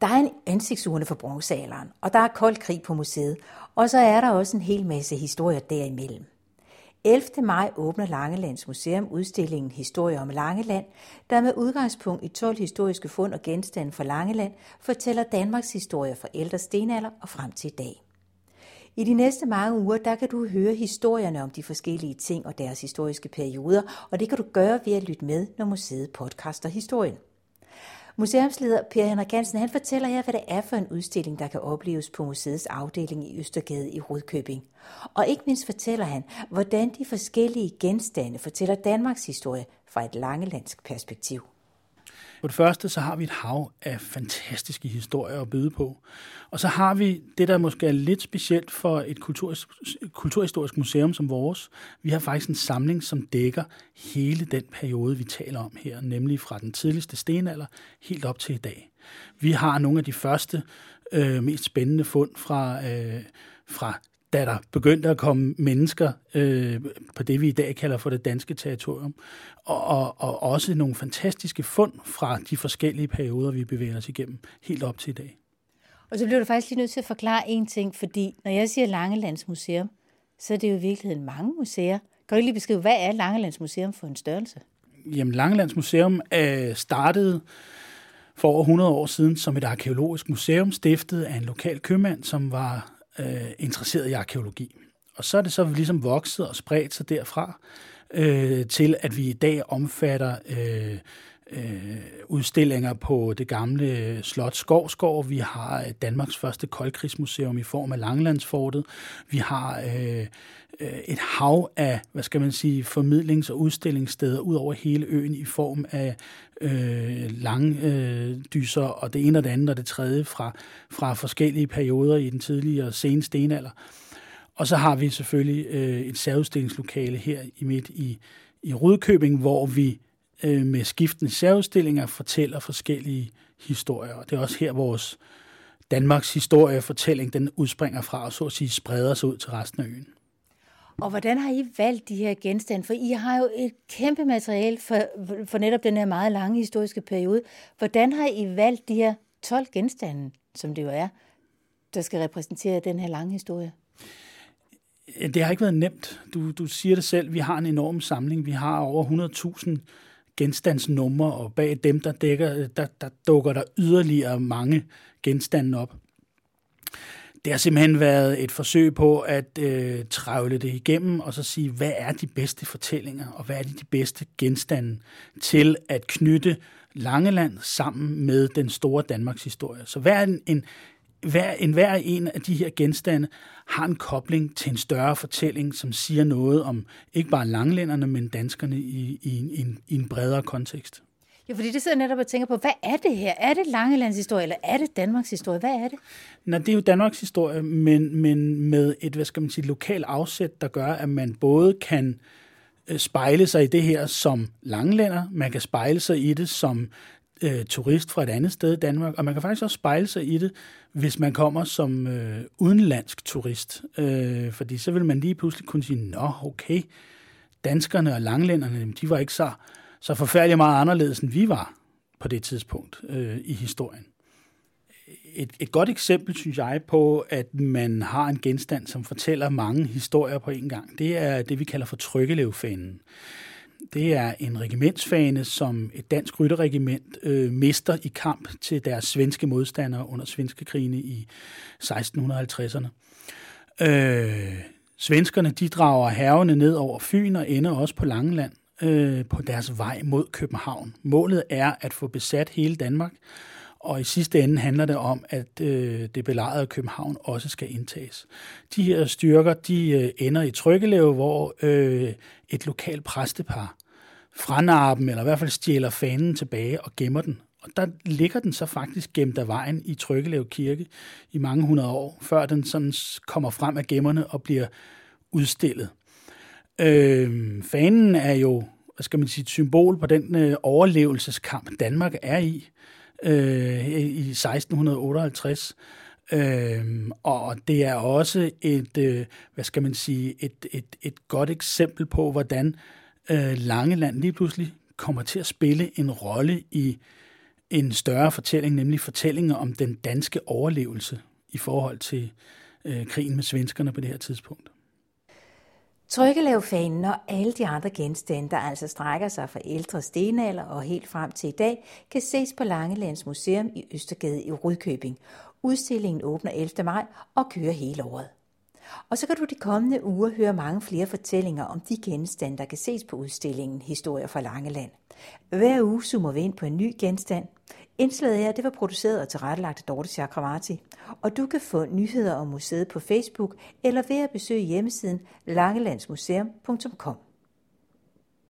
Der er en ansigtsurne for bronzealderen, og der er kold krig på museet, og så er der også en hel masse historier derimellem. 11. maj åbner Langelands Museum udstillingen Historie om Langeland, der med udgangspunkt i 12 historiske fund og genstande fra Langeland fortæller Danmarks historie fra ældre stenalder og frem til i dag. I de næste mange uger, der kan du høre historierne om de forskellige ting og deres historiske perioder, og det kan du gøre ved at lytte med, når museet podcaster historien. Museumsleder Per Henrik Hansen, han fortæller jer, hvad det er for en udstilling, der kan opleves på museets afdeling i Østergade i Rudkøbing. Og ikke mindst fortæller han, hvordan de forskellige genstande fortæller Danmarks historie fra et langelandsk perspektiv. For det første, så har vi et hav af fantastiske historier at byde på. Og så har vi det, der måske er lidt specielt for et kulturhistorisk museum som vores. Vi har faktisk en samling, som dækker hele den periode, vi taler om her, nemlig fra den tidligste stenalder helt op til i dag. Vi har nogle af de første, øh, mest spændende fund fra, øh, fra da der begyndte at komme mennesker øh, på det, vi i dag kalder for det danske territorium, og, og, og også nogle fantastiske fund fra de forskellige perioder, vi bevæger os igennem, helt op til i dag. Og så bliver du faktisk lige nødt til at forklare en ting, fordi når jeg siger Langelands Museum, så er det jo i virkeligheden mange museer. Kan du lige beskrive, hvad er Langelands Museum for en størrelse? Jamen, Langelands Museum er startede for over 100 år siden som et arkeologisk museum, stiftet af en lokal købmand, som var øh, interesseret i arkeologi. Og så er det så ligesom vokset og spredt sig derfra øh, til, at vi i dag omfatter øh, øh, udstillinger på det gamle slot Skovskov. Vi har øh, Danmarks første koldkrigsmuseum i form af Langlandsfortet. Vi har øh, øh, et hav af, hvad skal man sige, formidlings- og udstillingssteder ud over hele øen i form af øh, lange øh, og det ene og det andet og det tredje fra, fra forskellige perioder i den tidlige og sene stenalder. Og så har vi selvfølgelig øh, et særudstillingslokale her i midt i, i Rudkøbing, hvor vi øh, med skiftende særudstillinger fortæller forskellige historier. Og det er også her vores Danmarks historiefortælling, den udspringer fra og så at sige spreder sig ud til resten af øen. Og hvordan har I valgt de her genstande? For I har jo et kæmpe materiale for, for netop den her meget lange historiske periode. Hvordan har I valgt de her 12 genstande, som det jo er, der skal repræsentere den her lange historie? Det har ikke været nemt. Du, du siger det selv, vi har en enorm samling. Vi har over 100.000 genstandsnumre, og bag dem, der, dækker, der, der dukker der yderligere mange genstande op. Det har simpelthen været et forsøg på at øh, trævle det igennem, og så sige, hvad er de bedste fortællinger, og hvad er de, bedste genstande til at knytte Langeland sammen med den store Danmarks historie. Så hver en, en, hver, en hver en af de her genstande har en kobling til en større fortælling, som siger noget om ikke bare langlænderne, men danskerne i, i, i, en, i en bredere kontekst. Ja, fordi det sidder netop og tænker på, hvad er det her? Er det Langelands historie, eller er det Danmarks historie? Hvad er det? Nej, det er jo Danmarks historie, men, men med et, hvad skal man sige, lokalt afsæt, der gør, at man både kan øh, spejle sig i det her som langlænder, man kan spejle sig i det som øh, turist fra et andet sted i Danmark, og man kan faktisk også spejle sig i det, hvis man kommer som øh, udenlandsk turist. Øh, fordi så vil man lige pludselig kunne sige, nå, okay, danskerne og langlænderne, de var ikke så, så forfærdeligt meget anderledes, end vi var på det tidspunkt øh, i historien. Et, et godt eksempel, synes jeg, på, at man har en genstand, som fortæller mange historier på en gang, det er det, vi kalder for trykkelevfanen. Det er en regimentsfane, som et dansk rytterregiment øh, mister i kamp til deres svenske modstandere under svenske krigene i 1650'erne. Øh, svenskerne de drager havene ned over Fyn og ender også på Langeland øh, på deres vej mod København. Målet er at få besat hele Danmark, og i sidste ende handler det om, at øh, det belejrede København også skal indtages. De her styrker, de øh, ender i Trykkelev, hvor øh, et lokalt præstepar franarer dem, eller i hvert fald stjæler fanen tilbage og gemmer den. Og der ligger den så faktisk gemt af vejen i Trykkelev Kirke i mange hundrede år, før den sådan kommer frem af gemmerne og bliver udstillet. Øh, fanen er jo, hvad skal man sige, et symbol på den øh, overlevelseskamp, Danmark er i øh, i 1658. Øhm, og det er også et, øh, hvad skal man sige, et, et, et godt eksempel på, hvordan øh, Øh, Langeland lige pludselig kommer til at spille en rolle i en større fortælling, nemlig fortællingen om den danske overlevelse i forhold til øh, krigen med svenskerne på det her tidspunkt. Trykkelavfanen og alle de andre genstande, der altså strækker sig fra ældre stenalder og helt frem til i dag, kan ses på Langelands Museum i Østergade i Rudkøbing. Udstillingen åbner 11. maj og kører hele året. Og så kan du de kommende uger høre mange flere fortællinger om de genstande, der kan ses på udstillingen Historier fra Langeland. Hver uge zoomer vi ind på en ny genstand. Indslaget her det var produceret og tilrettelagt af Dorte Chakravarti, og du kan få nyheder om museet på Facebook eller ved at besøge hjemmesiden langelandsmuseum.com.